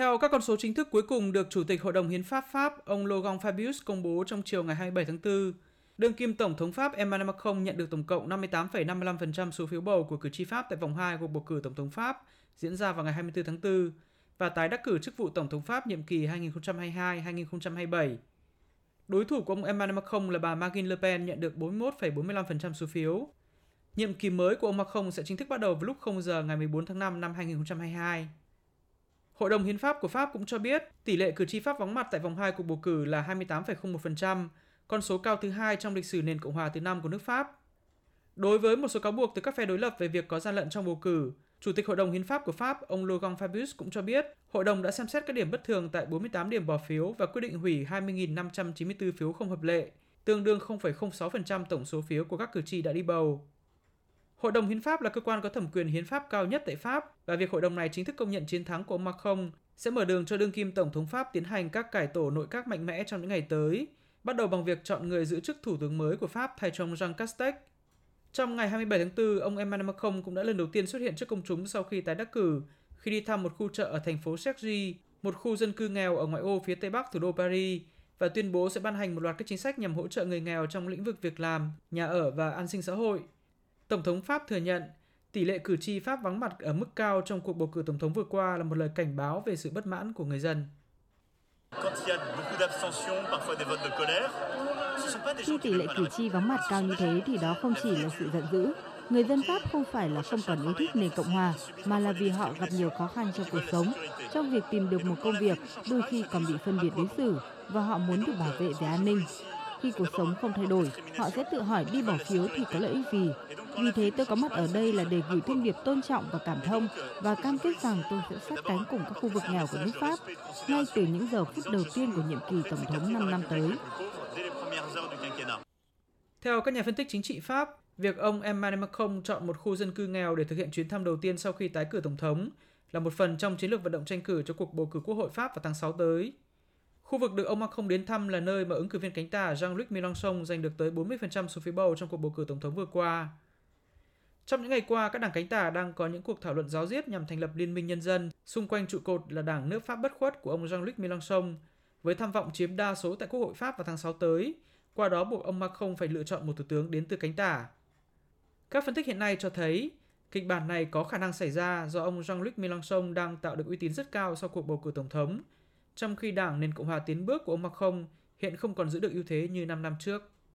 Theo các con số chính thức cuối cùng được Chủ tịch Hội đồng Hiến pháp Pháp, ông Laurent Fabius công bố trong chiều ngày 27 tháng 4, đương kim Tổng thống Pháp Emmanuel Macron nhận được tổng cộng 58,55% số phiếu bầu của cử tri Pháp tại vòng 2 cuộc bầu cử Tổng thống Pháp diễn ra vào ngày 24 tháng 4 và tái đắc cử chức vụ Tổng thống Pháp nhiệm kỳ 2022-2027. Đối thủ của ông Emmanuel Macron là bà Marine Le Pen nhận được 41,45% số phiếu. Nhiệm kỳ mới của ông Macron sẽ chính thức bắt đầu vào lúc 0 giờ ngày 14 tháng 5 năm 2022. Hội đồng Hiến pháp của Pháp cũng cho biết tỷ lệ cử tri Pháp vắng mặt tại vòng 2 cuộc bầu cử là 28,01%, con số cao thứ hai trong lịch sử nền Cộng hòa thứ năm của nước Pháp. Đối với một số cáo buộc từ các phe đối lập về việc có gian lận trong bầu cử, Chủ tịch Hội đồng Hiến pháp của Pháp, ông Laurent Fabius cũng cho biết, hội đồng đã xem xét các điểm bất thường tại 48 điểm bỏ phiếu và quyết định hủy 20.594 phiếu không hợp lệ, tương đương 0,06% tổng số phiếu của các cử tri đã đi bầu. Hội đồng Hiến pháp là cơ quan có thẩm quyền hiến pháp cao nhất tại Pháp và việc hội đồng này chính thức công nhận chiến thắng của ông Macron sẽ mở đường cho đương kim Tổng thống Pháp tiến hành các cải tổ nội các mạnh mẽ trong những ngày tới, bắt đầu bằng việc chọn người giữ chức thủ tướng mới của Pháp thay cho ông Jean Castex. Trong ngày 27 tháng 4, ông Emmanuel Macron cũng đã lần đầu tiên xuất hiện trước công chúng sau khi tái đắc cử khi đi thăm một khu chợ ở thành phố Sergi, một khu dân cư nghèo ở ngoại ô phía tây bắc thủ đô Paris và tuyên bố sẽ ban hành một loạt các chính sách nhằm hỗ trợ người nghèo trong lĩnh vực việc làm, nhà ở và an sinh xã hội. Tổng thống Pháp thừa nhận tỷ lệ cử tri Pháp vắng mặt ở mức cao trong cuộc bầu cử tổng thống vừa qua là một lời cảnh báo về sự bất mãn của người dân. Khi tỷ lệ cử tri vắng mặt cao như thế thì đó không chỉ là sự giận dữ. Người dân Pháp không phải là không còn yêu thích nền Cộng hòa, mà là vì họ gặp nhiều khó khăn trong cuộc sống, trong việc tìm được một công việc, đôi khi còn bị phân biệt đối xử, và họ muốn được bảo vệ về an ninh. Khi cuộc sống không thay đổi, họ sẽ tự hỏi đi bỏ phiếu thì có lợi ích gì. Vì thế tôi có mặt ở đây là để gửi thông điệp tôn trọng và cảm thông và cam kết rằng tôi sẽ sát cánh cùng các khu vực nghèo của nước Pháp ngay từ những giờ phút đầu tiên của nhiệm kỳ tổng thống 5 năm tới. Theo các nhà phân tích chính trị Pháp, việc ông Emmanuel Macron chọn một khu dân cư nghèo để thực hiện chuyến thăm đầu tiên sau khi tái cử tổng thống là một phần trong chiến lược vận động tranh cử cho cuộc bầu cử quốc hội Pháp vào tháng 6 tới. Khu vực được ông Macron đến thăm là nơi mà ứng cử viên cánh tả Jean-Luc Mélenchon giành được tới 40% số phiếu bầu trong cuộc bầu cử tổng thống vừa qua. Trong những ngày qua, các đảng cánh tả đang có những cuộc thảo luận giáo diết nhằm thành lập liên minh nhân dân xung quanh trụ cột là đảng nước Pháp bất khuất của ông Jean-Luc Mélenchon, với tham vọng chiếm đa số tại Quốc hội Pháp vào tháng 6 tới, qua đó buộc ông Macron phải lựa chọn một thủ tướng đến từ cánh tả. Các phân tích hiện nay cho thấy kịch bản này có khả năng xảy ra do ông Jean-Luc Mélenchon đang tạo được uy tín rất cao sau cuộc bầu cử tổng thống, trong khi đảng nền Cộng hòa tiến bước của ông Macron hiện không còn giữ được ưu thế như 5 năm trước.